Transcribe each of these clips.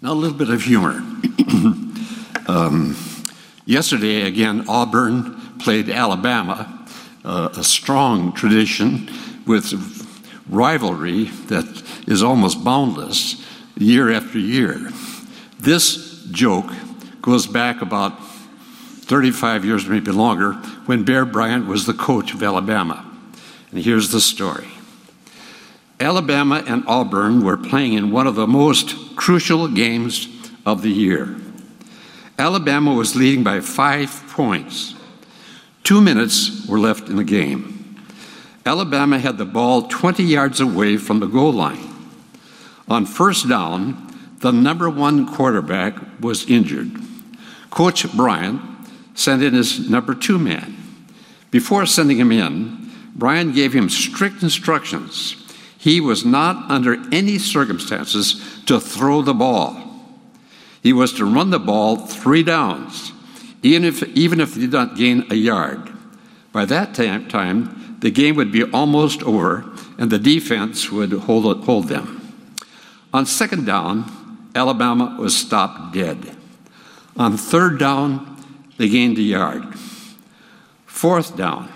Now, a little bit of humor. um, yesterday, again, Auburn played Alabama, uh, a strong tradition with rivalry that is almost boundless year after year. This joke goes back about 35 years, maybe longer, when Bear Bryant was the coach of Alabama. And here's the story Alabama and Auburn were playing in one of the most crucial games of the year. Alabama was leading by five points. Two minutes were left in the game. Alabama had the ball 20 yards away from the goal line. On first down, the number one quarterback was injured. Coach Bryant sent in his number two man. Before sending him in, Bryant gave him strict instructions. He was not under any circumstances to throw the ball. He was to run the ball three downs, even if, even if he did not gain a yard. By that time, the game would be almost over and the defense would hold, hold them. On second down, Alabama was stopped dead. On third down, they gained a yard. Fourth down,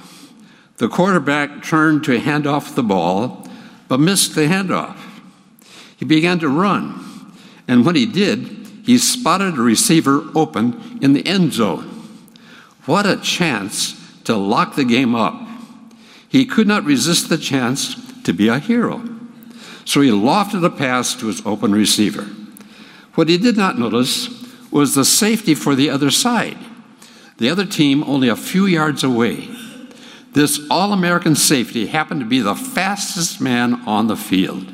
the quarterback turned to hand off the ball, but missed the handoff. He began to run, and when he did, he spotted a receiver open in the end zone. What a chance to lock the game up. He could not resist the chance to be a hero. So he lofted a pass to his open receiver. What he did not notice was the safety for the other side, the other team only a few yards away. This All American safety happened to be the fastest man on the field.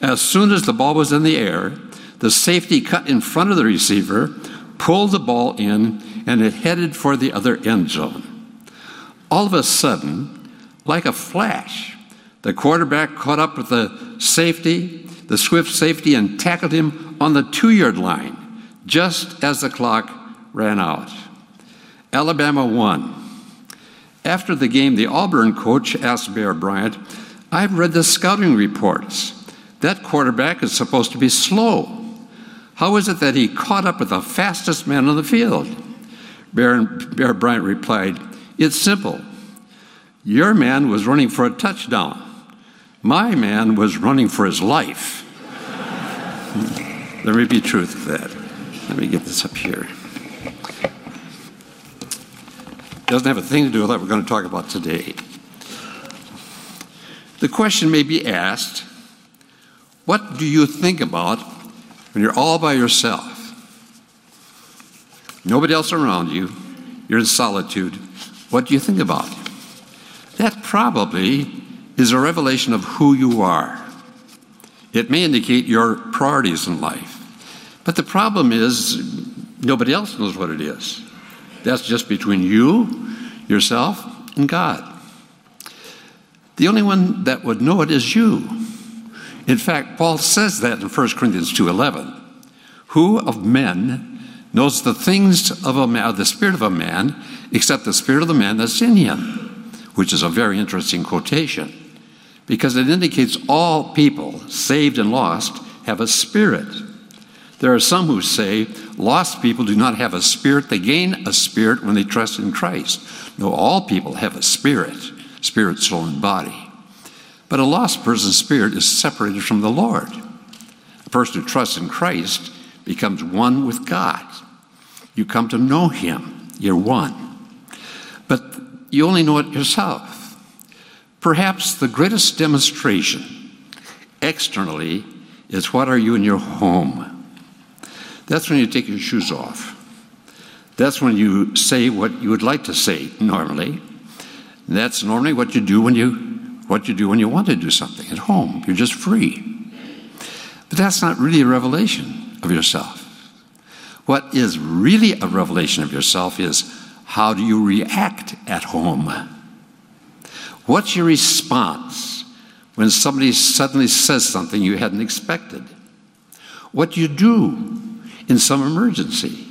As soon as the ball was in the air, the safety cut in front of the receiver, pulled the ball in, and it headed for the other end zone. All of a sudden, like a flash, the quarterback caught up with the safety, the swift safety, and tackled him on the two yard line just as the clock ran out. Alabama won. After the game, the Auburn coach asked Bear Bryant, I've read the scouting reports. That quarterback is supposed to be slow. How is it that he caught up with the fastest man on the field? Bear, Bear Bryant replied, It's simple. Your man was running for a touchdown. My man was running for his life. there may be truth to that. Let me get this up here. Doesn't have a thing to do with what we're going to talk about today. The question may be asked what do you think about when you're all by yourself, nobody else around you, you're in solitude, what do you think about? That probably is a revelation of who you are. It may indicate your priorities in life. But the problem is, nobody else knows what it is. That's just between you, yourself, and God. The only one that would know it is you. In fact, Paul says that in 1 Corinthians 2:11. Who of men knows the things of a man, the spirit of a man, except the spirit of the man that's in him? Which is a very interesting quotation because it indicates all people, saved and lost, have a spirit. There are some who say lost people do not have a spirit, they gain a spirit when they trust in Christ. No, all people have a spirit, spirit, soul, and body. But a lost person's spirit is separated from the Lord. A person who trusts in Christ becomes one with God. You come to know Him, you're one. But you only know it yourself. Perhaps the greatest demonstration externally is what are you in your home? That's when you take your shoes off. That's when you say what you would like to say normally. That's normally what you do when you what you do when you want to do something at home. You're just free. But that's not really a revelation of yourself. What is really a revelation of yourself is how do you react at home? What's your response when somebody suddenly says something you hadn't expected? What do you do in some emergency?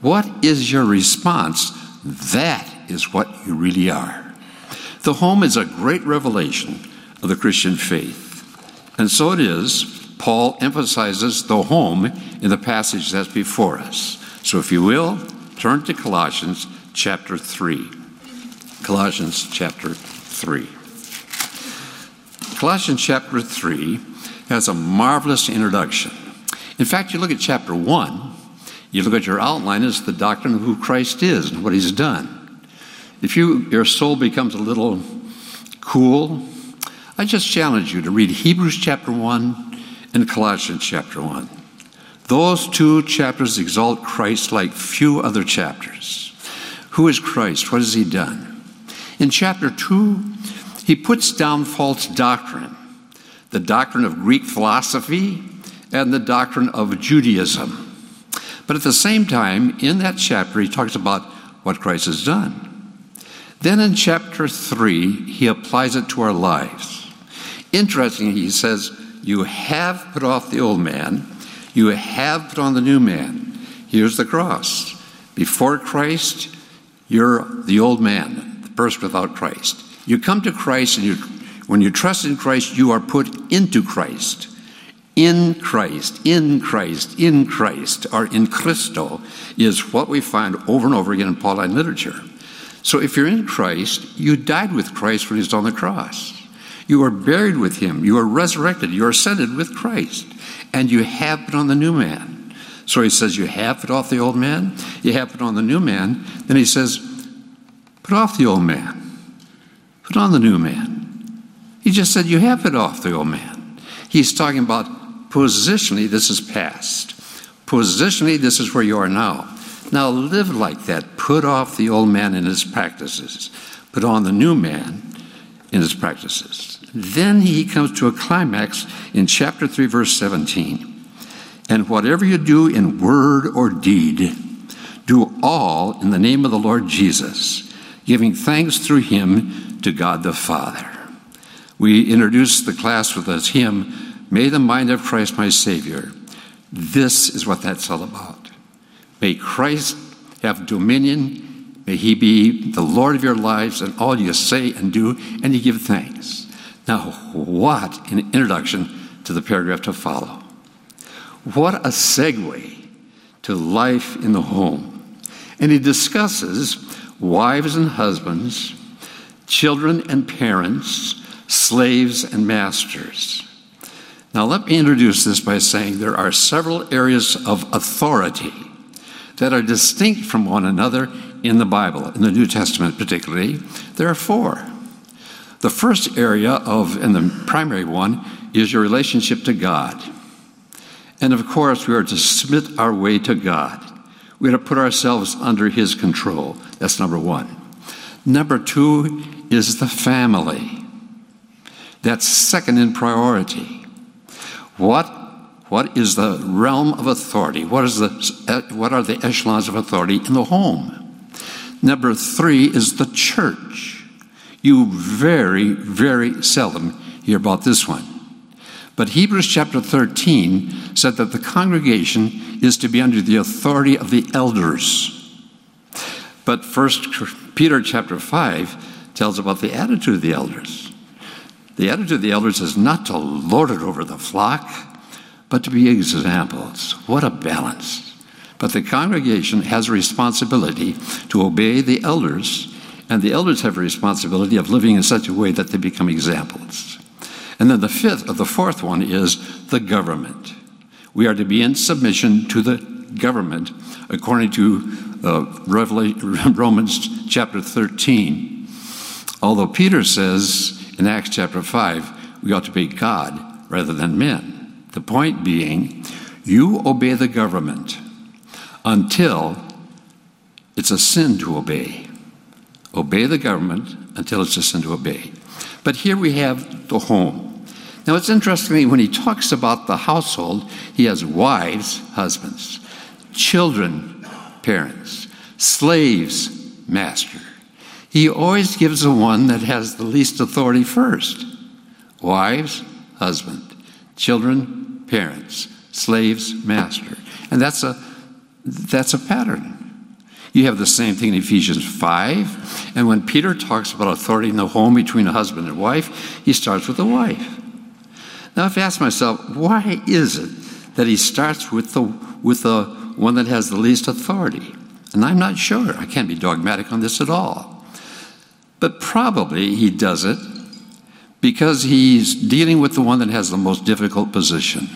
What is your response? That is what you really are. The home is a great revelation of the Christian faith. And so it is Paul emphasizes the home in the passage that's before us. So if you will, turn to Colossians chapter 3. Colossians chapter 3. Colossians chapter 3 has a marvelous introduction. In fact, you look at chapter 1, you look at your outline as the doctrine of who Christ is and what he's done. If you, your soul becomes a little cool, I just challenge you to read Hebrews chapter 1 and Colossians chapter 1. Those two chapters exalt Christ like few other chapters. Who is Christ? What has he done? In chapter 2, he puts down false doctrine the doctrine of Greek philosophy and the doctrine of Judaism. But at the same time, in that chapter, he talks about what Christ has done. Then in chapter 3, he applies it to our lives. Interestingly, he says, You have put off the old man, you have put on the new man. Here's the cross. Before Christ, you're the old man, the person without Christ. You come to Christ, and you, when you trust in Christ, you are put into Christ. In Christ, in Christ, in Christ, or in Christo is what we find over and over again in Pauline literature. So if you're in Christ, you died with Christ when he's on the cross. You are buried with him. You are resurrected. You are ascended with Christ. And you have put on the new man. So he says, You have put off the old man. You have put on the new man. Then he says, Put off the old man. Put on the new man. He just said, You have it off the old man. He's talking about positionally, this is past. Positionally, this is where you are now. Now live like that. Put off the old man and his practices. Put on the new man in his practices. Then he comes to a climax in chapter 3, verse 17. And whatever you do in word or deed, do all in the name of the Lord Jesus, giving thanks through him to God the Father. We introduced the class with this hymn, May the mind of Christ my Savior. This is what that's all about. May Christ have dominion. May he be the Lord of your lives and all you say and do, and you give thanks. Now, what an introduction to the paragraph to follow. What a segue to life in the home. And he discusses wives and husbands children and parents, slaves and masters. Now, let me introduce this by saying there are several areas of authority that are distinct from one another in the Bible, in the New Testament particularly. There are four. The first area of, and the primary one, is your relationship to God. And of course, we are to submit our way to God. We are to put ourselves under His control. That's number one. Number two is the family. That's second in priority. What, what is the realm of authority? What, is the, uh, what are the echelons of authority in the home? Number three is the church. You very, very seldom hear about this one. But Hebrews chapter 13 said that the congregation is to be under the authority of the elders. But First Peter chapter 5 tells about the attitude of the elders. The attitude of the elders is not to lord it over the flock, but to be examples. What a balance. But the congregation has a responsibility to obey the elders, and the elders have a responsibility of living in such a way that they become examples. And then the fifth, or the fourth one is the government. We are to be in submission to the government according to uh, Romans chapter 13. Although Peter says in Acts chapter 5, we ought to obey God rather than men. The point being, you obey the government until it's a sin to obey. Obey the government until it's a sin to obey. But here we have the home. Now it's interesting when he talks about the household, he has wives, husbands, children, parents, slaves, master. He always gives the one that has the least authority first wives, husband, children, parents, slaves, master. And that's a, that's a pattern. You have the same thing in Ephesians 5. And when Peter talks about authority in the home between a husband and wife, he starts with the wife. Now, if I ask myself, why is it that he starts with the, with the one that has the least authority? And I'm not sure. I can't be dogmatic on this at all. But probably he does it because he's dealing with the one that has the most difficult position,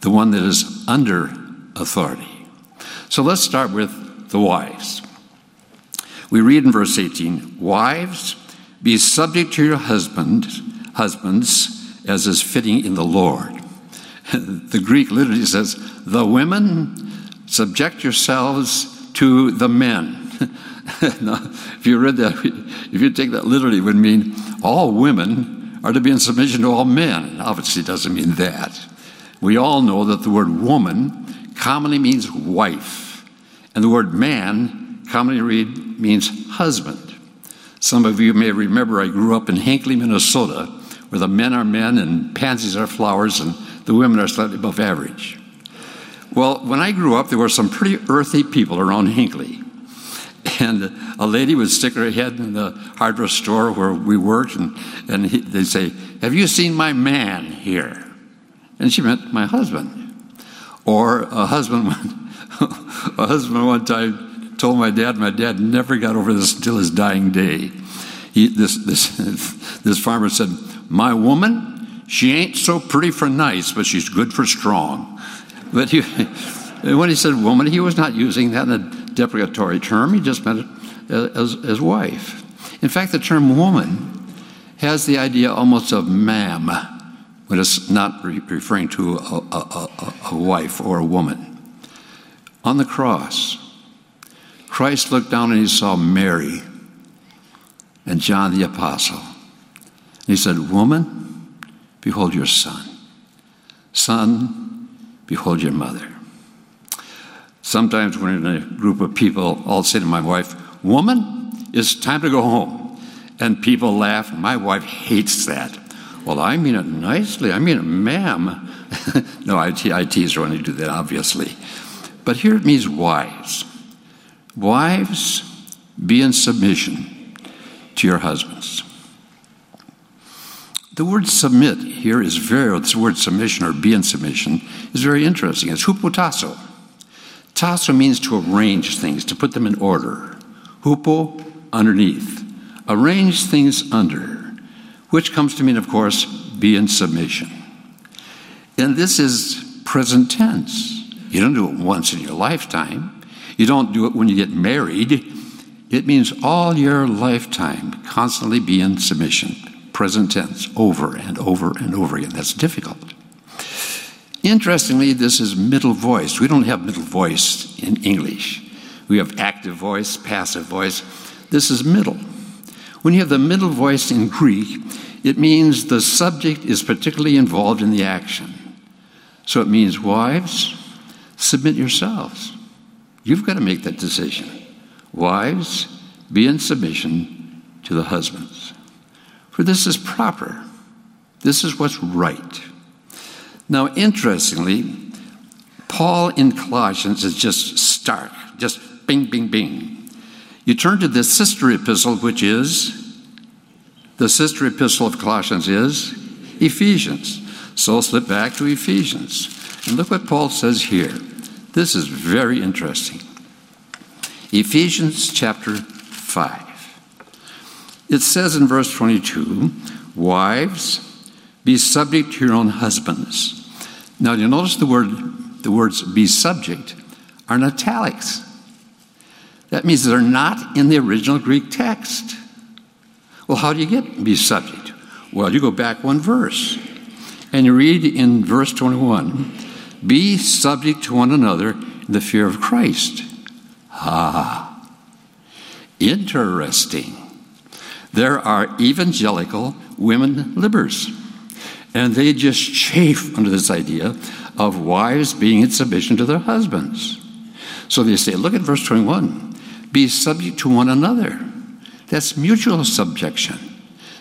the one that is under authority. So let's start with the wives. We read in verse 18 Wives, be subject to your husband, husbands as is fitting in the Lord. the Greek literally says, The women, subject yourselves to the men. now, if you read that, if you take that literally, it would mean all women are to be in submission to all men. Obviously, it doesn't mean that. We all know that the word woman commonly means wife, and the word man commonly read means husband. Some of you may remember I grew up in Hinckley, Minnesota, where the men are men and pansies are flowers and the women are slightly above average. Well, when I grew up, there were some pretty earthy people around Hinckley. And a lady would stick her head in the hardware store where we worked, and, and he, they'd say, Have you seen my man here? And she meant my husband. Or a husband, a husband one time told my dad, my dad never got over this until his dying day. He, this, this, this farmer said, my woman, she ain't so pretty for nice, but she's good for strong. But he, when he said woman, he was not using that in a deprecatory term. He just meant it as, as wife. In fact, the term woman has the idea almost of ma'am when it's not re- referring to a, a, a, a wife or a woman. On the cross, Christ looked down and he saw Mary and John the Apostle. And He said, Woman, behold your son. Son, behold your mother. Sometimes when in a group of people, I'll say to my wife, Woman, it's time to go home. And people laugh. My wife hates that. Well, I mean it nicely. I mean it, ma'am. no, I, te- I tease her when I do that, obviously. But here it means wives. Wives, be in submission to your husbands. The word submit here is very, this word submission or be in submission is very interesting. It's hupotasso. Tasso means to arrange things, to put them in order. Hupo, underneath. Arrange things under, which comes to mean, of course, be in submission. And this is present tense. You don't do it once in your lifetime. You don't do it when you get married. It means all your lifetime, constantly be in submission present tense over and over and over again. That's difficult. Interestingly, this is middle voice. We don't have middle voice in English. We have active voice, passive voice. This is middle. When you have the middle voice in Greek, it means the subject is particularly involved in the action. So it means, wives, submit yourselves. You've got to make that decision. Wives, be in submission to the husbands. For this is proper. This is what's right. Now, interestingly, Paul in Colossians is just stark, just bing, bing, bing. You turn to the sister epistle, which is the sister epistle of Colossians is Ephesians. So slip back to Ephesians. And look what Paul says here. This is very interesting. Ephesians chapter 5. It says in verse 22 Wives, be subject to your own husbands. Now, you notice the word, the words be subject are in italics. That means they're not in the original Greek text. Well, how do you get be subject? Well, you go back one verse and you read in verse 21 Be subject to one another in the fear of Christ. Ah, interesting. There are evangelical women libbers, and they just chafe under this idea of wives being in submission to their husbands. So they say, look at verse 21 be subject to one another. That's mutual subjection.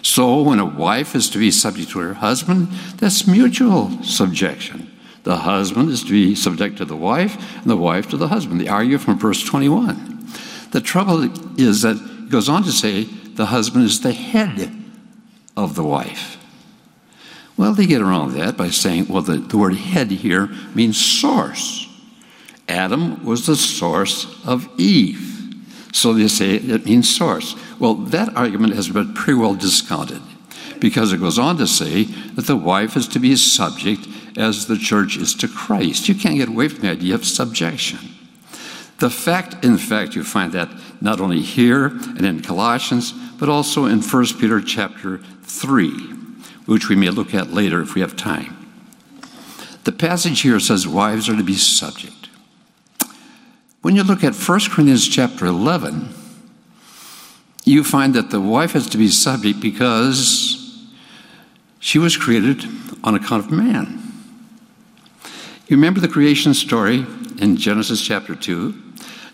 So when a wife is to be subject to her husband, that's mutual subjection. The husband is to be subject to the wife, and the wife to the husband. They argue from verse 21. The trouble is that it goes on to say the husband is the head of the wife. Well, they get around that by saying, well, the, the word head here means source. Adam was the source of Eve. So they say it means source. Well, that argument has been pretty well discounted because it goes on to say that the wife is to be subject as the church is to Christ. You can't get away from the idea of subjection. The fact, in fact, you find that not only here and in Colossians, but also in 1 Peter chapter 3, which we may look at later if we have time. The passage here says wives are to be subject. When you look at 1 Corinthians chapter 11, you find that the wife has to be subject because she was created on account of man. You remember the creation story in Genesis chapter 2?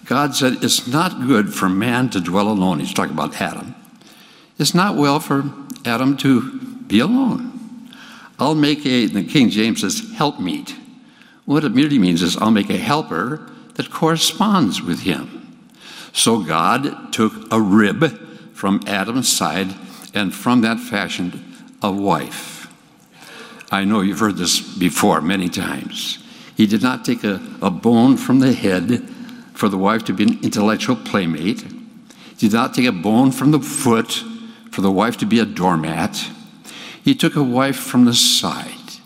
God said, It's not good for man to dwell alone. He's talking about Adam. It's not well for Adam to be alone. I'll make a, the King James says, help meet. What it really means is, I'll make a helper that corresponds with him. So God took a rib from Adam's side and from that fashioned a wife. I know you've heard this before many times. He did not take a, a bone from the head for the wife to be an intellectual playmate. He did not take a bone from the foot for the wife to be a doormat. He took a wife from the side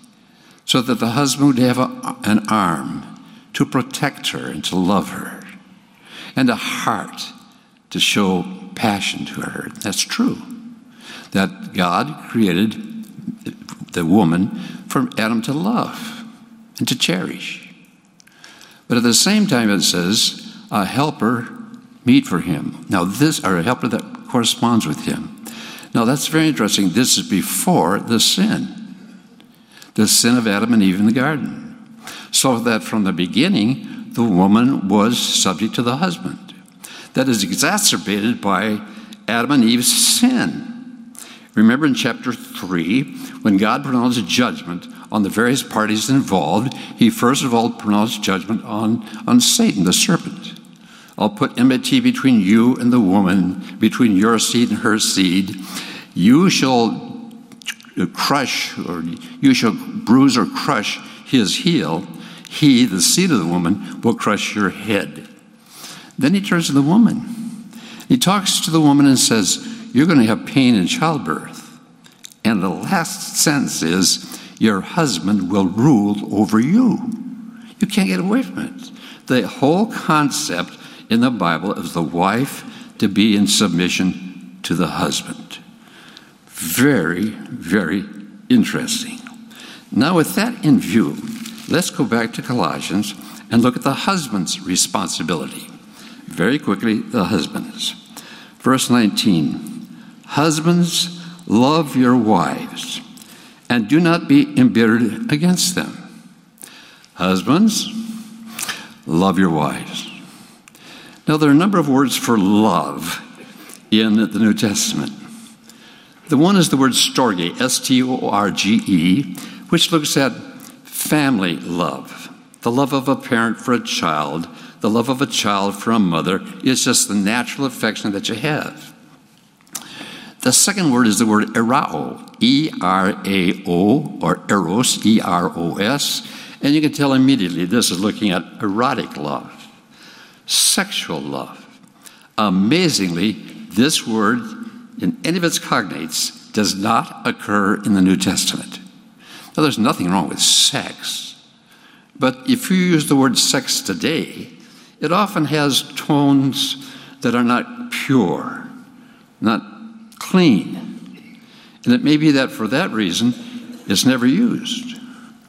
so that the husband would have a, an arm to protect her and to love her, and a heart to show passion to her. That's true. That God created the woman for Adam to love and to cherish. But at the same time, it says, a helper meet for him. Now, this, or a helper that corresponds with him. Now, that's very interesting. This is before the sin, the sin of Adam and Eve in the garden so that from the beginning the woman was subject to the husband. That is exacerbated by Adam and Eve's sin. Remember in chapter 3, when God pronounced judgment on the various parties involved, he first of all pronounced judgment on, on Satan, the serpent. I'll put enmity between you and the woman, between your seed and her seed. You shall crush, or you shall bruise or crush his heel, he, the seed of the woman, will crush your head. Then he turns to the woman. He talks to the woman and says, You're going to have pain in childbirth. And the last sentence is, Your husband will rule over you. You can't get away from it. The whole concept in the Bible is the wife to be in submission to the husband. Very, very interesting. Now, with that in view, Let's go back to Colossians and look at the husband's responsibility. Very quickly, the husbands. Verse 19 Husbands, love your wives and do not be embittered against them. Husbands, love your wives. Now, there are a number of words for love in the New Testament. The one is the word storge, S T O R G E, which looks at Family love, the love of a parent for a child, the love of a child for a mother, is just the natural affection that you have. The second word is the word erao, E R A O, or eros, E R O S, and you can tell immediately this is looking at erotic love, sexual love. Amazingly, this word, in any of its cognates, does not occur in the New Testament. Now, there's nothing wrong with sex, but if you use the word sex today, it often has tones that are not pure, not clean. And it may be that for that reason, it's never used.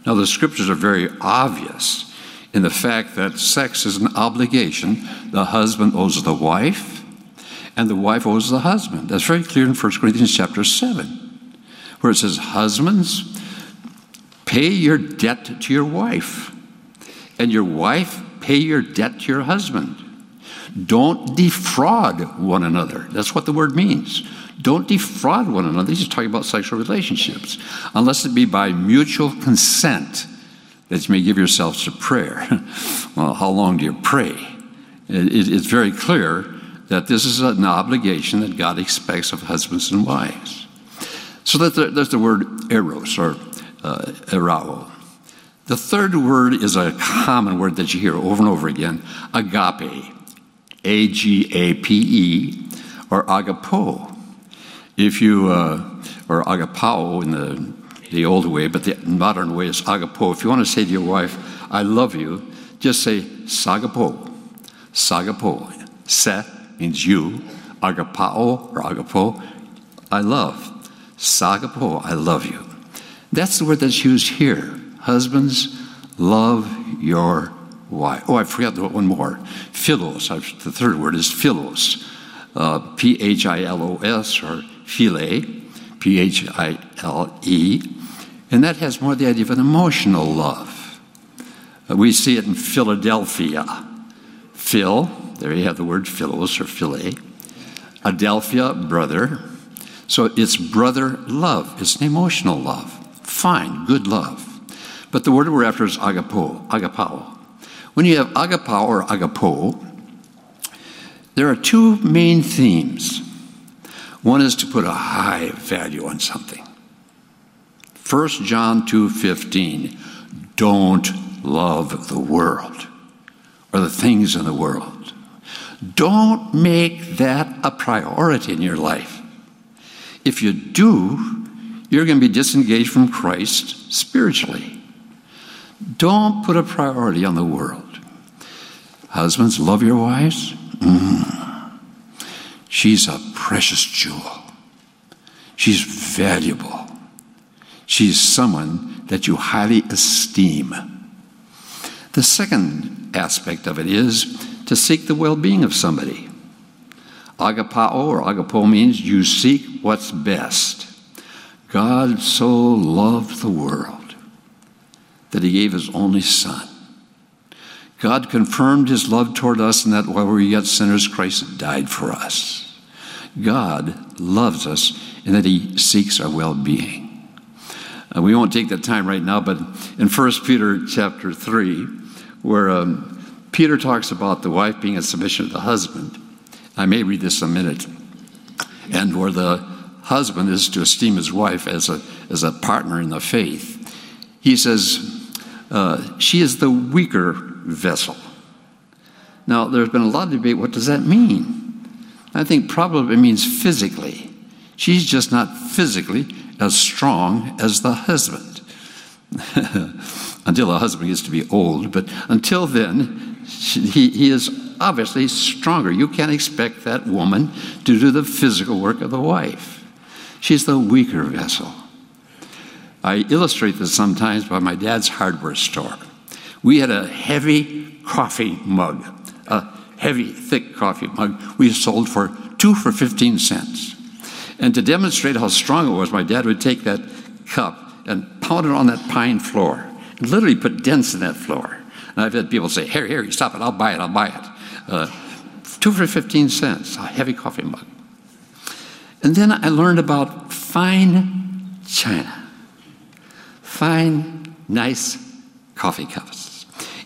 Now, the scriptures are very obvious in the fact that sex is an obligation the husband owes the wife, and the wife owes the husband. That's very clear in 1 Corinthians chapter 7, where it says, Husbands, Pay your debt to your wife, and your wife pay your debt to your husband. Don't defraud one another. That's what the word means. Don't defraud one another. He's talking about sexual relationships, unless it be by mutual consent that you may give yourselves to prayer. well, how long do you pray? it's very clear that this is an obligation that God expects of husbands and wives. So that there's the word eros, or uh, erao. The third word is a common word that you hear over and over again agape, A G A P E, or agapo. If you, uh, or agapao in the, the old way, but the modern way is agapo. If you want to say to your wife, I love you, just say sagapo, sagapo. Se means you, agapao or agapo, I love. Sagapo, I love you. That's the word that's used here. Husbands, love your wife. Oh, I forgot one more. Philos. The third word is philos. Uh, P H I L O S or phile, P H I L E. And that has more the idea of an emotional love. Uh, we see it in Philadelphia. Phil, there you have the word philos or phile. Adelphia, brother. So it's brother love. It's an emotional love. Fine, good love. But the word we're after is agapo, agapao. When you have agapao or agapo, there are two main themes. One is to put a high value on something. 1 John 2:15 don't love the world or the things in the world. Don't make that a priority in your life. If you do, you're going to be disengaged from Christ spiritually. Don't put a priority on the world. Husbands, love your wives. Mm. She's a precious jewel. She's valuable. She's someone that you highly esteem. The second aspect of it is to seek the well being of somebody. Agapao or agapo means you seek what's best. God so loved the world that he gave his only Son. God confirmed his love toward us in that while we were yet sinners, Christ died for us. God loves us in that he seeks our well being. Uh, we won't take that time right now, but in 1 Peter chapter 3, where um, Peter talks about the wife being in submission to the husband. I may read this a minute. And where the husband is to esteem his wife as a, as a partner in the faith, he says, uh, she is the weaker vessel. Now, there's been a lot of debate what does that mean? I think probably it means physically. She's just not physically as strong as the husband. until the husband gets to be old, but until then, he, he is obviously stronger. You can't expect that woman to do the physical work of the wife. She's the weaker vessel. I illustrate this sometimes by my dad's hardware store. We had a heavy coffee mug, a heavy, thick coffee mug we sold for two for 15 cents. And to demonstrate how strong it was, my dad would take that cup and pound it on that pine floor and literally put dents in that floor. And I've had people say, Harry, Harry, stop it, I'll buy it, I'll buy it. Uh, two for 15 cents, a heavy coffee mug. And then I learned about fine china, fine, nice coffee cups.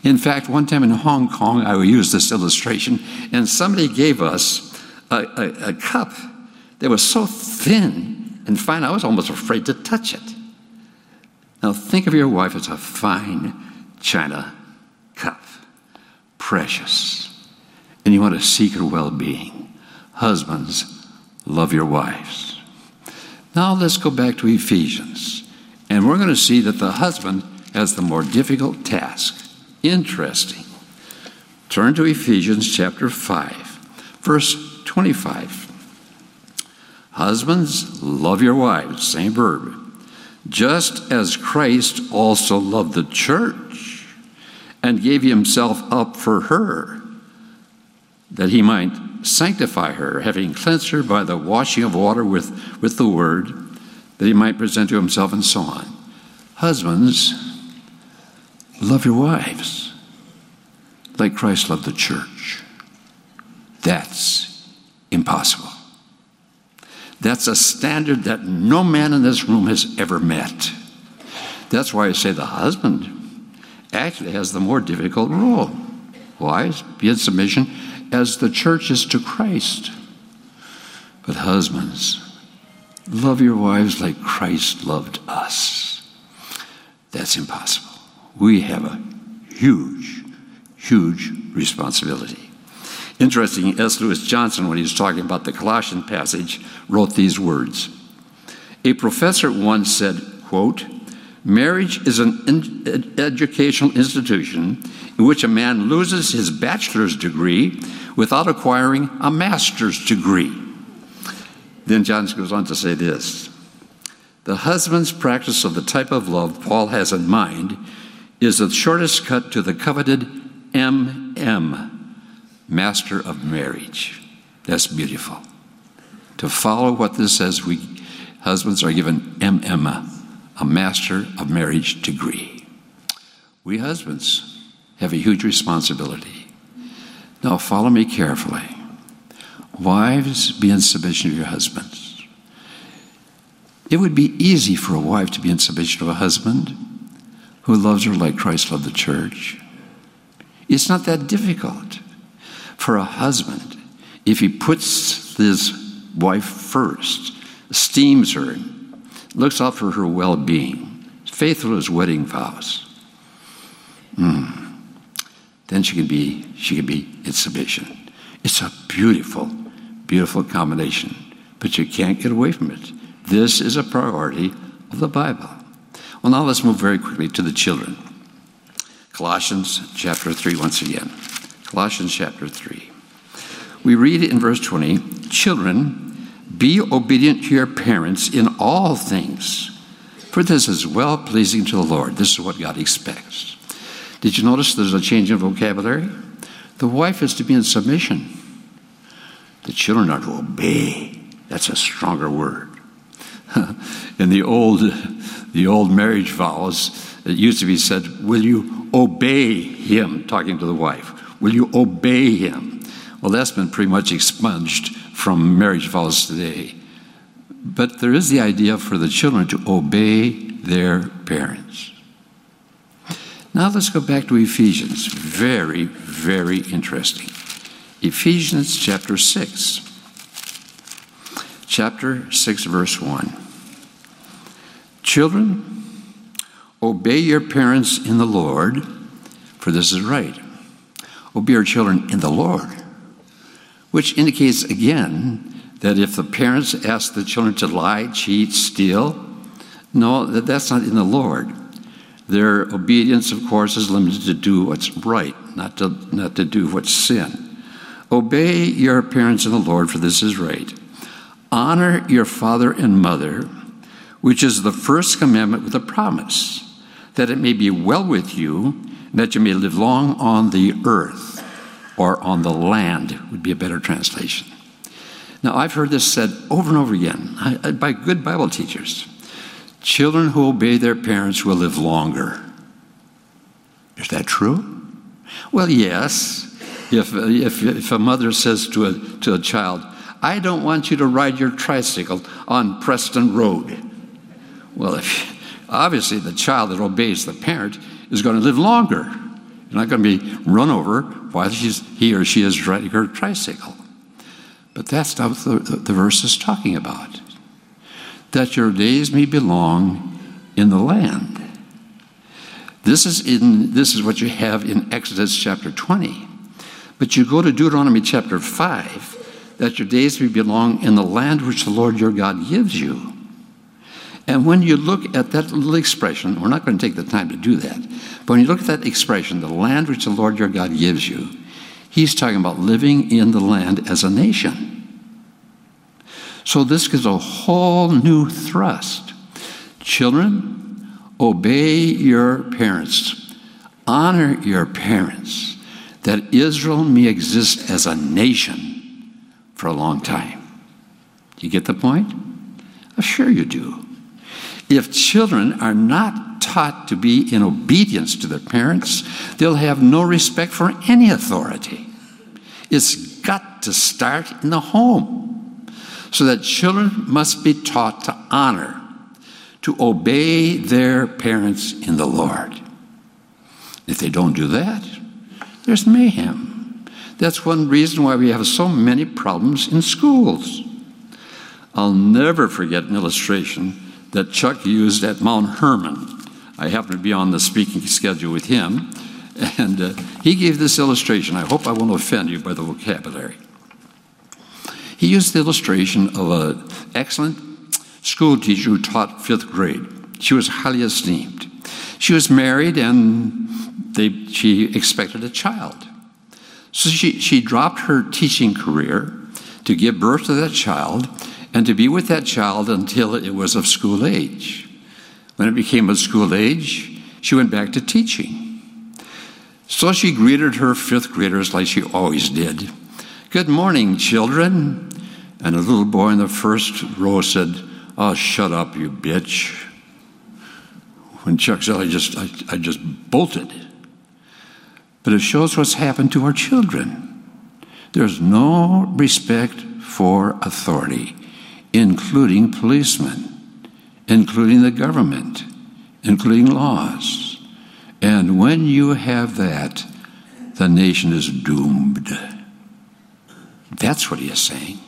In fact, one time in Hong Kong, I used this illustration, and somebody gave us a, a, a cup that was so thin and fine, I was almost afraid to touch it. Now, think of your wife as a fine china cup, precious, and you want to seek her well being. Husbands, love your wives. Now let's go back to Ephesians, and we're going to see that the husband has the more difficult task. Interesting. Turn to Ephesians chapter 5, verse 25. Husbands, love your wives, same verb, just as Christ also loved the church and gave himself up for her, that he might sanctify her, having cleansed her by the washing of water with, with the word, that he might present to himself, and so on. Husbands, love your wives like Christ loved the church. That's impossible. That's a standard that no man in this room has ever met. That's why I say the husband actually has the more difficult role. Why? Be in submission as the church is to Christ. But husbands, love your wives like Christ loved us. That's impossible. We have a huge, huge responsibility. Interesting, S. Lewis Johnson, when he was talking about the Colossian passage, wrote these words. A professor once said, quote, Marriage is an ed- educational institution in which a man loses his bachelor's degree without acquiring a master's degree. Then Johnson goes on to say this The husband's practice of the type of love Paul has in mind is the shortest cut to the coveted MM, Master of Marriage. That's beautiful. To follow what this says, we husbands are given MM, a Master of Marriage degree. We husbands have a huge responsibility. Now, follow me carefully. Wives, be in submission to your husbands. It would be easy for a wife to be in submission to a husband who loves her like Christ loved the church. It's not that difficult for a husband if he puts his wife first, esteems her, looks out for her well being, faithful to his wedding vows. Mm. Then she can be she can be in submission. It's a beautiful, beautiful combination, but you can't get away from it. This is a priority of the Bible. Well, now let's move very quickly to the children. Colossians chapter 3, once again. Colossians chapter 3. We read in verse 20 Children, be obedient to your parents in all things, for this is well pleasing to the Lord. This is what God expects. Did you notice there's a change in vocabulary? The wife is to be in submission, the children are to obey. That's a stronger word. in the old, the old marriage vows, it used to be said, Will you obey him? Talking to the wife. Will you obey him? Well, that's been pretty much expunged from marriage vows today. But there is the idea for the children to obey their parents. Now let's go back to Ephesians. Very, very interesting. Ephesians chapter 6. Chapter 6, verse 1. Children, obey your parents in the Lord, for this is right. Obey your children in the Lord, which indicates again that if the parents ask the children to lie, cheat, steal, no, that that's not in the Lord. Their obedience, of course, is limited to do what's right, not to, not to do what's sin. Obey your parents in the Lord, for this is right. Honor your father and mother which is the first commandment with a promise, that it may be well with you, and that you may live long on the earth, or on the land, would be a better translation. Now, I've heard this said over and over again by good Bible teachers. Children who obey their parents will live longer. Is that true? Well, yes. If, if, if a mother says to a, to a child, I don't want you to ride your tricycle on Preston Road, well, if, obviously, the child that obeys the parent is going to live longer. You're not going to be run over while he or she is riding her tricycle. But that's not what the, the, the verse is talking about. That your days may belong in the land. This is, in, this is what you have in Exodus chapter 20. But you go to Deuteronomy chapter 5, that your days may belong in the land which the Lord your God gives you. And when you look at that little expression, we're not going to take the time to do that, but when you look at that expression, the land which the Lord your God gives you, he's talking about living in the land as a nation. So this gives a whole new thrust. Children, obey your parents, honor your parents, that Israel may exist as a nation for a long time. Do you get the point? Oh, sure you do. If children are not taught to be in obedience to their parents, they'll have no respect for any authority. It's got to start in the home. So that children must be taught to honor, to obey their parents in the Lord. If they don't do that, there's mayhem. That's one reason why we have so many problems in schools. I'll never forget an illustration that Chuck used at Mount Hermon I happened to be on the speaking schedule with him, and uh, he gave this illustration. I hope I won't offend you by the vocabulary. He used the illustration of an excellent school teacher who taught fifth grade. She was highly esteemed. She was married and they, she expected a child. So she, she dropped her teaching career to give birth to that child and to be with that child until it was of school age. When it became of school age, she went back to teaching. So she greeted her fifth graders like she always did. Good morning, children. And a little boy in the first row said, Oh, shut up, you bitch. When Chuck said, I just, I, I just bolted. But it shows what's happened to our children. There's no respect for authority, including policemen, including the government, including laws. And when you have that, the nation is doomed. That's what he is saying.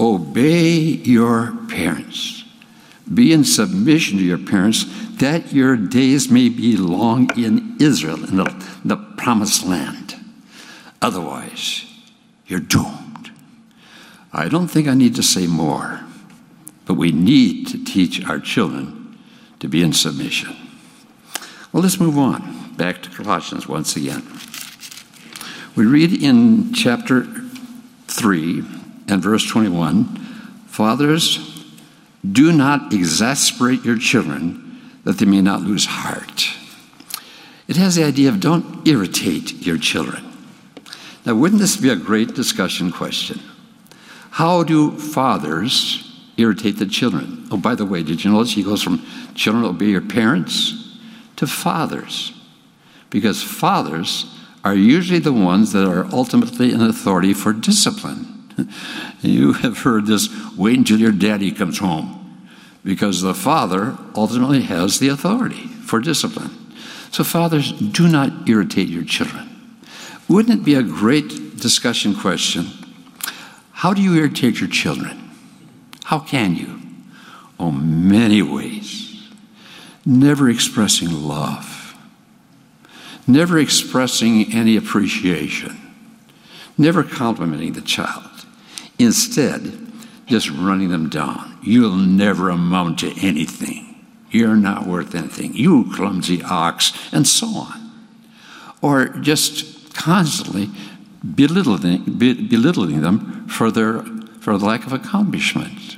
Obey your parents. Be in submission to your parents that your days may be long in Israel, in the, the promised land. Otherwise, you're doomed. I don't think I need to say more, but we need to teach our children to be in submission. Well, let's move on back to Colossians once again. We read in chapter 3 and verse 21 Fathers, do not exasperate your children that they may not lose heart. It has the idea of don't irritate your children. Now, wouldn't this be a great discussion question? How do fathers irritate the children? Oh, by the way, did you notice he goes from children obey your parents to fathers? Because fathers are usually the ones that are ultimately in authority for discipline. you have heard this wait until your daddy comes home, because the father ultimately has the authority for discipline. So, fathers, do not irritate your children. Wouldn't it be a great discussion question? How do you irritate your children? How can you? Oh, many ways. Never expressing love, never expressing any appreciation, never complimenting the child. Instead, just running them down. You'll never amount to anything. You're not worth anything. You clumsy ox, and so on. Or just constantly belittling, belittling them for their for the lack of accomplishment.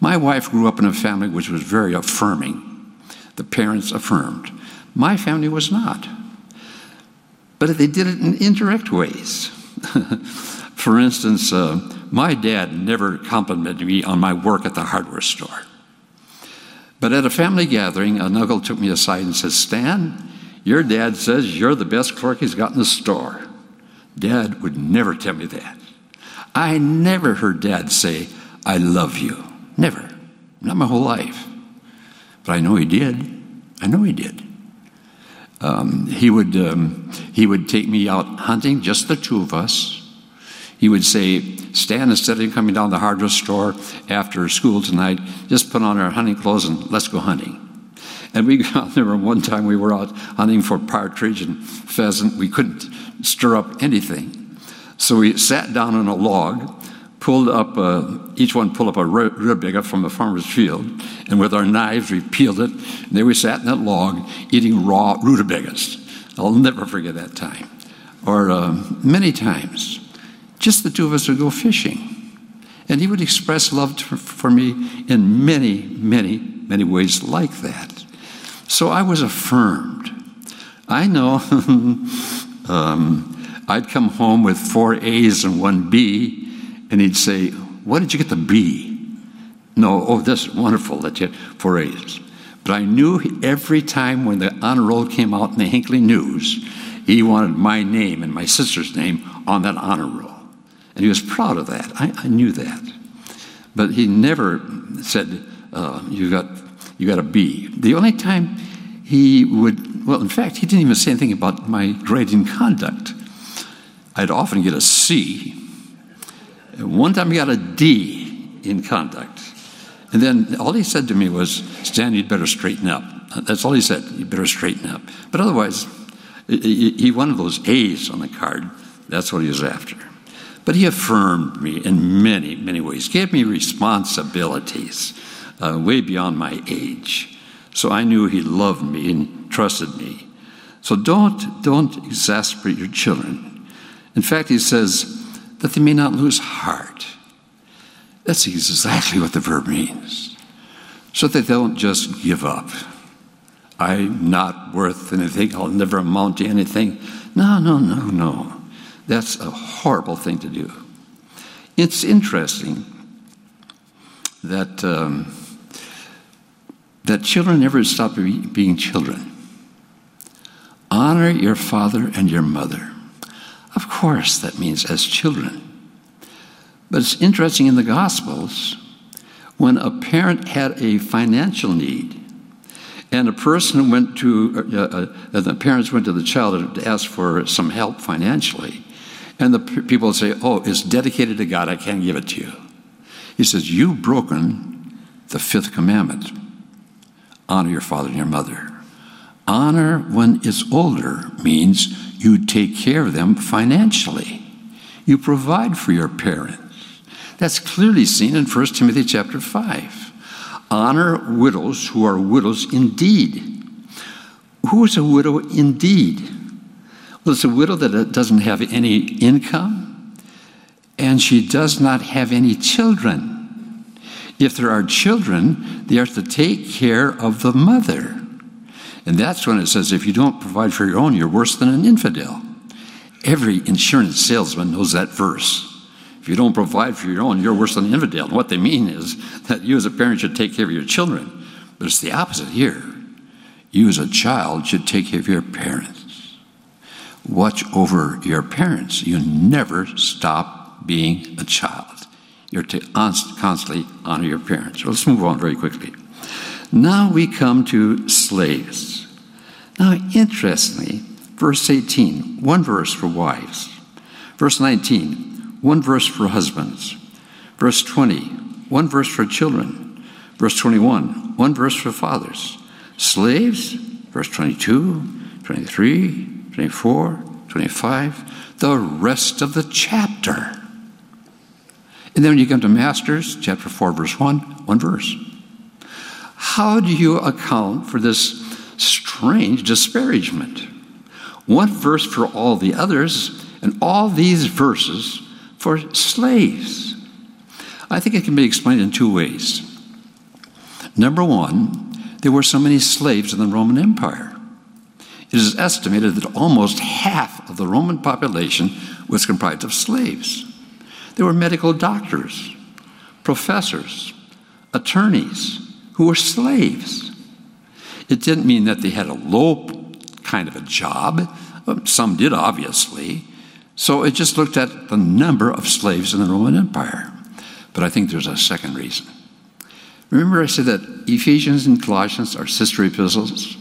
My wife grew up in a family which was very affirming. The parents affirmed. My family was not. But they did it in indirect ways. for instance, uh, my dad never complimented me on my work at the hardware store. But at a family gathering, a uncle took me aside and said, Stan, your dad says you're the best clerk he's got in the store. Dad would never tell me that. I never heard dad say, I love you. Never. Not my whole life. But I know he did. I know he did. Um, he, would, um, he would take me out hunting, just the two of us. He would say, Stan, instead of coming down the hardware store after school tonight, just put on our hunting clothes and let's go hunting. And we got there one time we were out hunting for partridge and pheasant. We couldn't stir up anything. So we sat down on a log, pulled up, uh, each one pulled up a rutabaga from the farmer's field, and with our knives we peeled it. And there we sat in that log eating raw rutabagas. I'll never forget that time. Or uh, many times just the two of us would go fishing. And he would express love to, for me in many, many, many ways like that. So I was affirmed. I know um, I'd come home with four A's and one B, and he'd say, Why did you get the B? No, oh, that's wonderful that you had four A's. But I knew every time when the honor roll came out in the Hinckley News, he wanted my name and my sister's name on that honor roll. And he was proud of that. I, I knew that. But he never said, uh, you, got, you got a B. The only time he would, well, in fact, he didn't even say anything about my grade in conduct. I'd often get a C. One time he got a D in conduct. And then all he said to me was, Stan, you'd better straighten up. That's all he said. You better straighten up. But otherwise, he wanted those A's on the card. That's what he was after. But he affirmed me in many, many ways, gave me responsibilities uh, way beyond my age. So I knew he loved me and trusted me. So don't, don't exasperate your children. In fact, he says that they may not lose heart. That's exactly what the verb means. So that they don't just give up. I'm not worth anything. I'll never amount to anything. No, no, no, no. That's a horrible thing to do. It's interesting that um, that children never stop being children. Honor your father and your mother. Of course, that means as children. But it's interesting in the Gospels when a parent had a financial need and a person went to, uh, uh, the parents went to the child to ask for some help financially. And the p- people say, Oh, it's dedicated to God, I can't give it to you. He says, You've broken the fifth commandment honor your father and your mother. Honor when it's older means you take care of them financially. You provide for your parents. That's clearly seen in 1 Timothy chapter 5. Honor widows who are widows indeed. Who is a widow indeed? Well, it's a widow that doesn't have any income and she does not have any children. If there are children, they are to take care of the mother. And that's when it says if you don't provide for your own, you're worse than an infidel. Every insurance salesman knows that verse. If you don't provide for your own, you're worse than an infidel. And what they mean is that you as a parent should take care of your children. But it's the opposite here. You as a child should take care of your parents. Watch over your parents. You never stop being a child. You're to constantly honor your parents. Well, let's move on very quickly. Now we come to slaves. Now, interestingly, verse 18, one verse for wives. Verse 19, one verse for husbands. Verse 20, one verse for children. Verse 21, one verse for fathers. Slaves, verse 22, 23, 24, 25, the rest of the chapter. And then when you come to Masters, chapter 4, verse 1, one verse. How do you account for this strange disparagement? One verse for all the others, and all these verses for slaves. I think it can be explained in two ways. Number one, there were so many slaves in the Roman Empire. It is estimated that almost half of the Roman population was comprised of slaves. There were medical doctors, professors, attorneys who were slaves. It didn't mean that they had a low kind of a job. Um, some did, obviously. So it just looked at the number of slaves in the Roman Empire. But I think there's a second reason. Remember, I said that Ephesians and Colossians are sister epistles,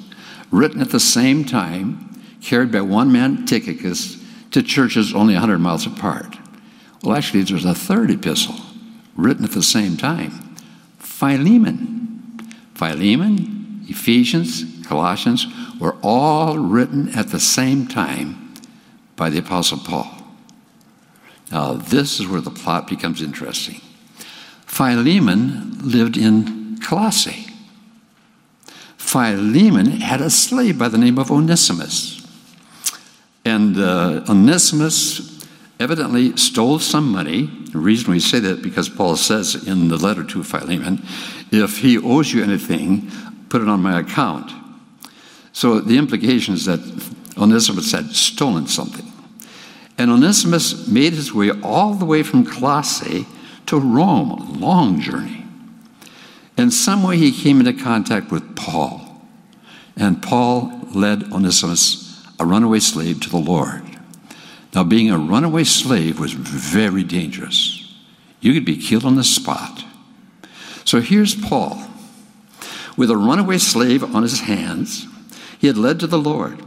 written at the same time, carried by one man, Tychicus, to churches only 100 miles apart. Well, actually, there's a third epistle written at the same time Philemon. Philemon, Ephesians, Colossians were all written at the same time by the Apostle Paul. Now, this is where the plot becomes interesting. Philemon lived in Colossae. Philemon had a slave by the name of Onesimus. And uh, Onesimus evidently stole some money. The reason we say that because Paul says in the letter to Philemon, if he owes you anything, put it on my account. So the implication is that Onesimus had stolen something. And Onesimus made his way all the way from Colossae to Rome, a long journey. In some way, he came into contact with Paul. And Paul led Onesimus, a runaway slave, to the Lord. Now, being a runaway slave was very dangerous. You could be killed on the spot. So here's Paul with a runaway slave on his hands. He had led to the Lord.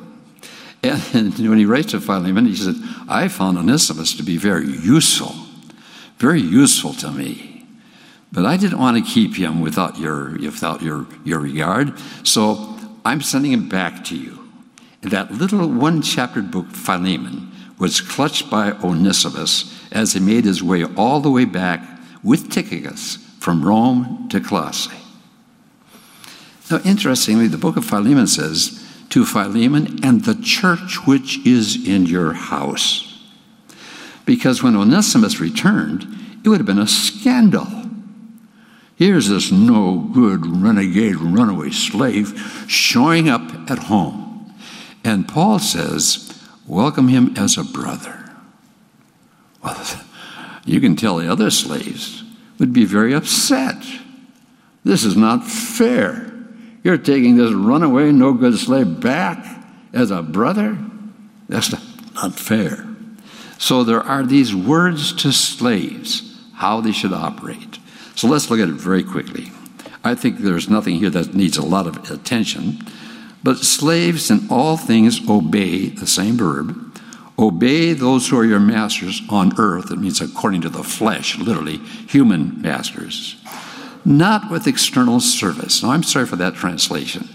And, and when he writes to Philemon, he said, I found Onesimus to be very useful, very useful to me. But I didn't want to keep him without your, without your, your regard. So I'm sending him back to you. And that little one chapter book, Philemon, was clutched by Onesimus as he made his way all the way back with Tychicus from Rome to Colossae. Now, interestingly, the book of Philemon says, To Philemon and the church which is in your house. Because when Onesimus returned, it would have been a scandal. Here's this no good renegade runaway slave showing up at home. And Paul says, Welcome him as a brother. Well, you can tell the other slaves would be very upset. This is not fair. You're taking this runaway, no good slave back as a brother? That's not fair. So there are these words to slaves, how they should operate. So let's look at it very quickly. I think there's nothing here that needs a lot of attention. But slaves in all things obey, the same verb, obey those who are your masters on earth. It means according to the flesh, literally, human masters. Not with external service. Now, I'm sorry for that translation.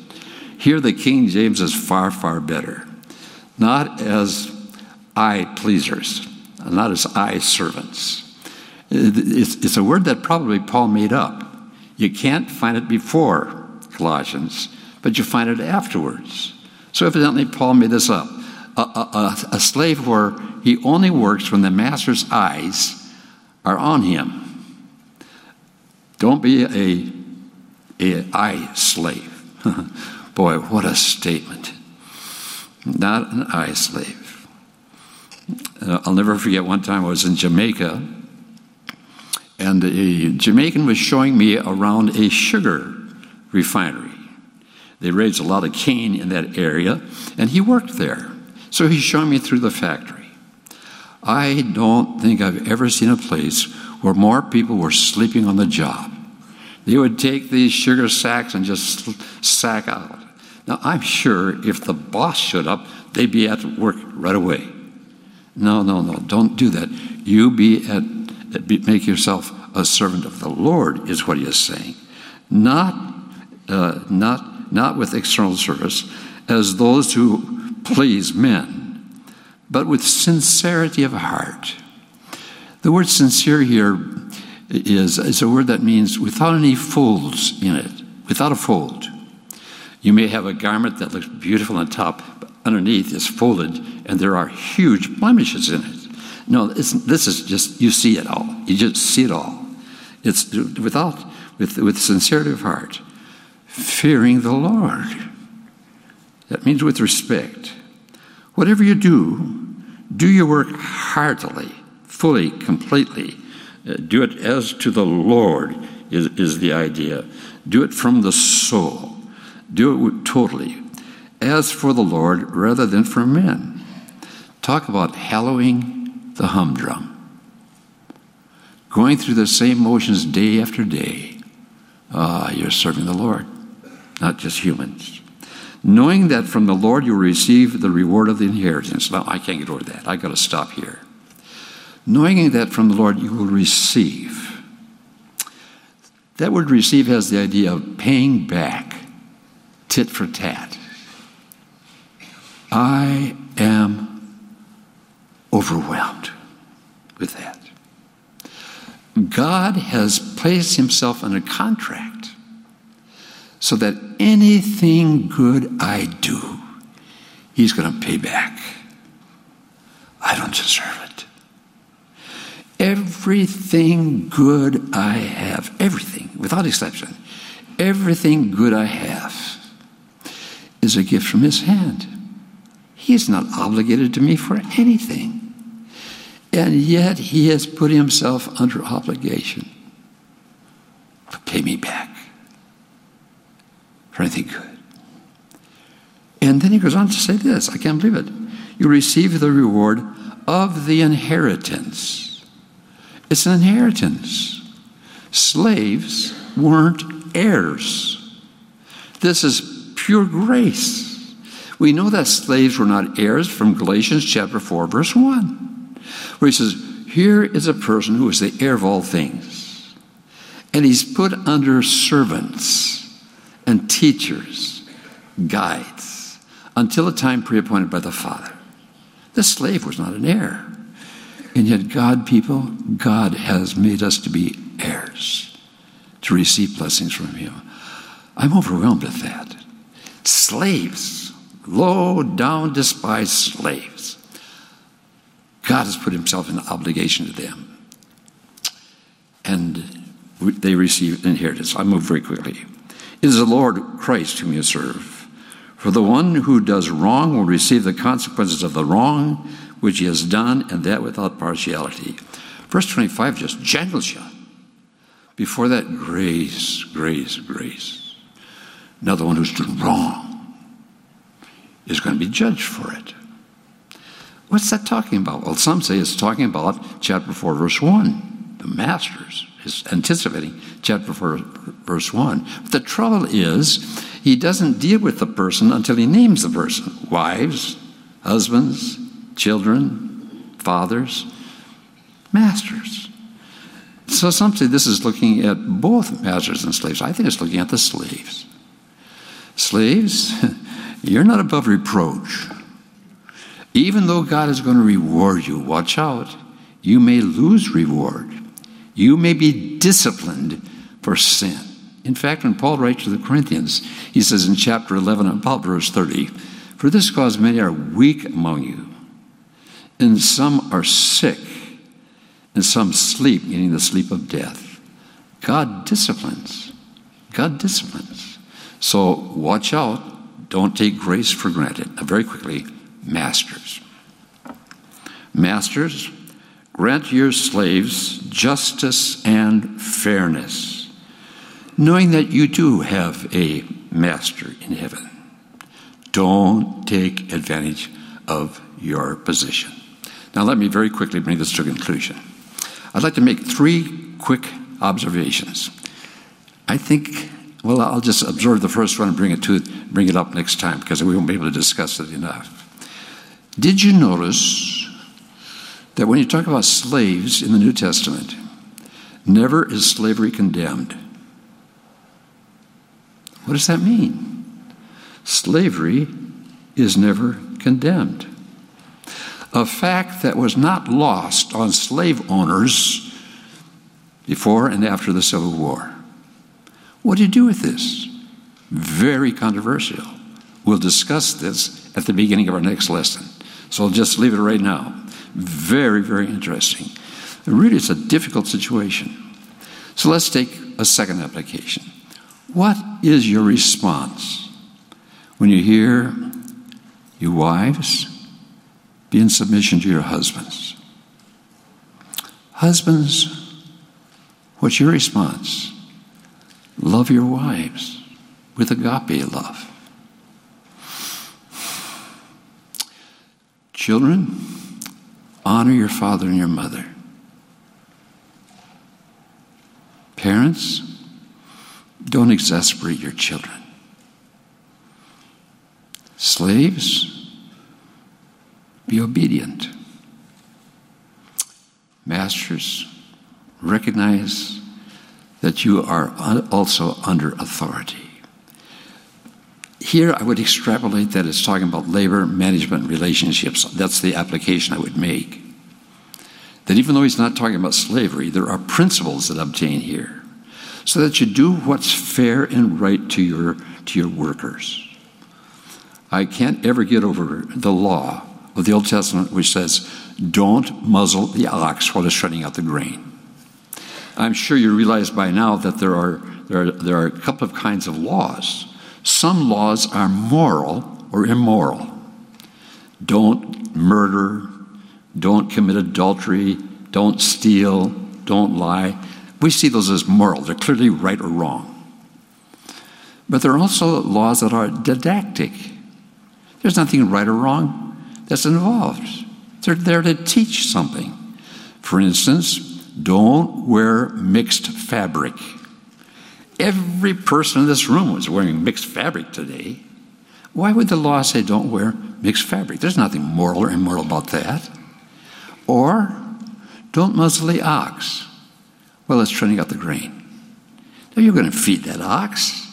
Here, the King James is far, far better. Not as eye pleasers, not as eye servants. It's, a word that probably Paul made up. You can't find it before Colossians, but you find it afterwards. So evidently, Paul made this up. A, a, a, slave where he only works when the master's eyes are on him. Don't be a, a eye slave. Boy, what a statement. Not an eye slave. Uh, I'll never forget one time I was in Jamaica, and a Jamaican was showing me around a sugar refinery. They raised a lot of cane in that area, and he worked there. So he's showing me through the factory. I don't think I've ever seen a place where more people were sleeping on the job. They would take these sugar sacks and just sack out. Now, I'm sure if the boss showed up, they'd be at work right away. No, no, no. Don't do that. You be at, be, make yourself a servant of the Lord, is what he is saying. Not, uh, not, not with external service, as those who please men, but with sincerity of heart. The word sincere here is, is a word that means without any folds in it, without a fold. You may have a garment that looks beautiful on top, but underneath is folded, and there are huge blemishes in it. No, this is just, you see it all. You just see it all. It's without, with, with sincerity of heart, fearing the Lord. That means with respect. Whatever you do, do your work heartily, fully, completely. Uh, do it as to the Lord, is, is the idea. Do it from the soul. Do it totally, as for the Lord rather than for men. Talk about hallowing the humdrum. Going through the same motions day after day. Ah, you're serving the Lord, not just humans. Knowing that from the Lord you'll receive the reward of the inheritance. Now, I can't get over that. I've got to stop here. Knowing that from the Lord you will receive. That word receive has the idea of paying back tit for tat. I am overwhelmed with that. God has placed himself in a contract so that anything good I do, he's going to pay back. I don't deserve it. Everything good I have, everything, without exception, everything good I have is a gift from his hand. He is not obligated to me for anything. And yet he has put himself under obligation to pay me back for anything good. And then he goes on to say this I can't believe it. You receive the reward of the inheritance. It's an inheritance. Slaves weren't heirs. This is pure grace. We know that slaves were not heirs from Galatians chapter 4, verse 1 where he says, Here is a person who is the heir of all things, and he's put under servants and teachers guides until a time preappointed by the Father. The slave was not an heir. And yet, God, people, God has made us to be heirs, to receive blessings from Him. I'm overwhelmed with that. Slaves, low down, despised slaves. God has put Himself in obligation to them. And they receive inheritance. I move very quickly. Is the Lord Christ whom you serve. For the one who does wrong will receive the consequences of the wrong which he has done, and that without partiality. Verse 25 just jangles you. Before that, grace, grace, grace. Now, the one who's done wrong is going to be judged for it. What's that talking about? Well, some say it's talking about chapter 4, verse 1, the masters is anticipating chapter 4, verse 1. But the trouble is, he doesn't deal with the person until he names the person wives, husbands, children, fathers, masters. So some say this is looking at both masters and slaves. I think it's looking at the slaves. Slaves, you're not above reproach. Even though God is going to reward you, watch out. You may lose reward. You may be disciplined for sin. In fact, when Paul writes to the Corinthians, he says in chapter 11, about verse 30, For this cause many are weak among you, and some are sick, and some sleep, meaning the sleep of death. God disciplines. God disciplines. So watch out. Don't take grace for granted. Now, very quickly, masters. Masters, Grant your slaves justice and fairness, knowing that you do have a master in heaven. Don't take advantage of your position. Now, let me very quickly bring this to a conclusion. I'd like to make three quick observations. I think, well, I'll just observe the first one and bring it to bring it up next time because we won't be able to discuss it enough. Did you notice that when you talk about slaves in the New Testament, never is slavery condemned. What does that mean? Slavery is never condemned. A fact that was not lost on slave owners before and after the Civil War. What do you do with this? Very controversial. We'll discuss this at the beginning of our next lesson. So I'll just leave it right now. Very, very interesting. really, it's a difficult situation. So let's take a second application. What is your response when you hear, you wives, be in submission to your husbands? Husbands, what's your response? Love your wives with agape love. Children, Honor your father and your mother. Parents, don't exasperate your children. Slaves, be obedient. Masters, recognize that you are also under authority. Here, I would extrapolate that it's talking about labor management relationships. That's the application I would make. That even though he's not talking about slavery, there are principles that obtain here. So that you do what's fair and right to your, to your workers. I can't ever get over the law of the Old Testament which says, don't muzzle the ox while it's treading out the grain. I'm sure you realize by now that there are, there are, there are a couple of kinds of laws some laws are moral or immoral. Don't murder, don't commit adultery, don't steal, don't lie. We see those as moral, they're clearly right or wrong. But there are also laws that are didactic. There's nothing right or wrong that's involved. They're there to teach something. For instance, don't wear mixed fabric. Every person in this room was wearing mixed fabric today. Why would the law say don't wear mixed fabric? There's nothing moral or immoral about that. Or don't muzzle the ox while it's training out the grain. Now you're going to feed that ox.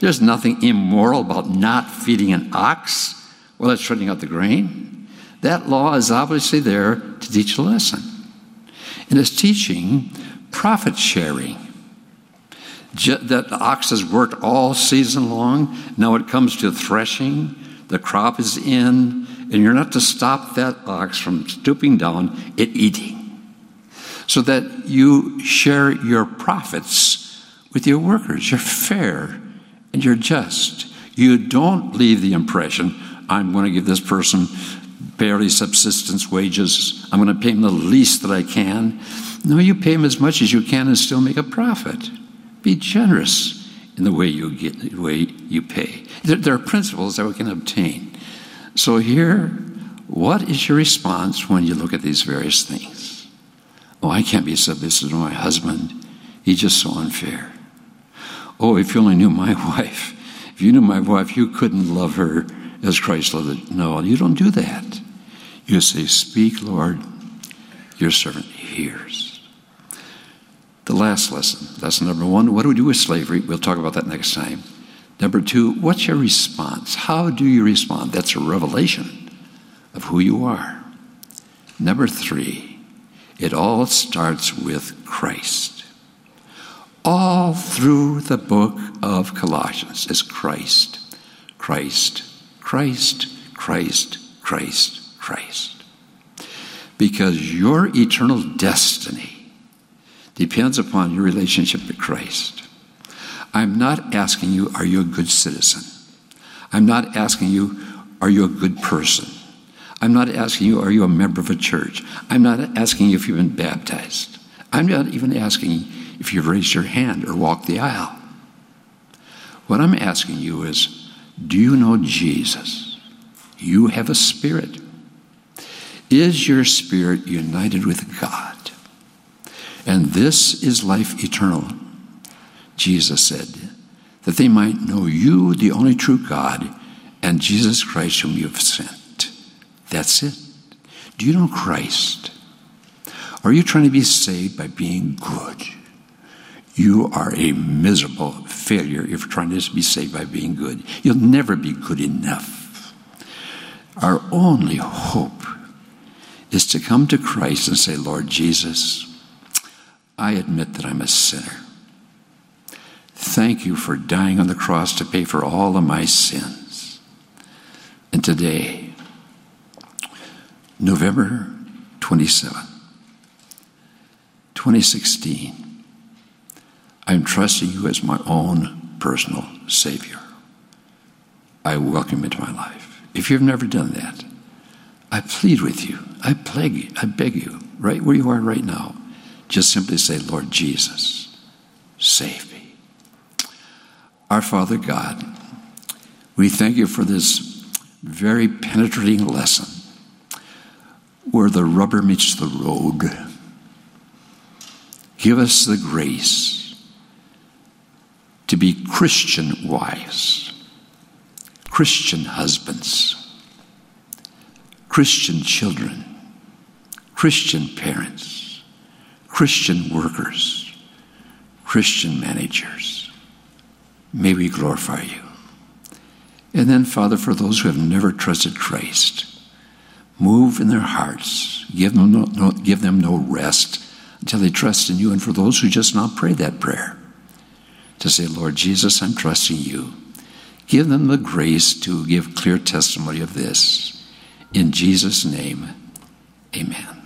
There's nothing immoral about not feeding an ox while it's treading out the grain. That law is obviously there to teach a lesson. And it's teaching profit sharing. That the ox has worked all season long. Now it comes to threshing, the crop is in, and you're not to stop that ox from stooping down and eating. So that you share your profits with your workers. You're fair and you're just. You don't leave the impression, I'm going to give this person barely subsistence wages. I'm going to pay him the least that I can. No, you pay him as much as you can and still make a profit. Be generous in the way you get, the way you pay. There, there are principles that we can obtain. So here, what is your response when you look at these various things? Oh, I can't be submissive to my husband. He's just so unfair. Oh, if you only knew my wife. If you knew my wife, you couldn't love her as Christ loved it. No, you don't do that. You say, Speak, Lord, your servant hears. The last lesson, lesson number one, what do we do with slavery? We'll talk about that next time. Number two, what's your response? How do you respond? That's a revelation of who you are. Number three, it all starts with Christ. All through the book of Colossians is Christ, Christ, Christ, Christ, Christ, Christ. Because your eternal destiny depends upon your relationship with Christ. I'm not asking you, are you a good citizen? I'm not asking you, are you a good person? I'm not asking you, are you a member of a church? I'm not asking you if you've been baptized. I'm not even asking if you've raised your hand or walked the aisle. What I'm asking you is, do you know Jesus? You have a spirit. Is your spirit united with God? And this is life eternal. Jesus said, that they might know you, the only true God, and Jesus Christ, whom you have sent. That's it. Do you know Christ? Are you trying to be saved by being good? You are a miserable failure if you're trying to be saved by being good. You'll never be good enough. Our only hope is to come to Christ and say, Lord Jesus, I admit that I'm a sinner. Thank you for dying on the cross to pay for all of my sins. And today, November 27, 2016, I'm trusting you as my own personal Savior. I welcome you into my life. If you've never done that, I plead with you. I beg you. I beg you, right where you are right now, just simply say, Lord Jesus, save me. Our Father God, we thank you for this very penetrating lesson where the rubber meets the road. Give us the grace to be Christian wives, Christian husbands Christian children, Christian parents, Christian workers, Christian managers. May we glorify you. And then, Father, for those who have never trusted Christ, move in their hearts, give them no, no, give them no rest until they trust in you. And for those who just not prayed that prayer, to say, Lord Jesus, I'm trusting you. Give them the grace to give clear testimony of this. In Jesus' name, amen.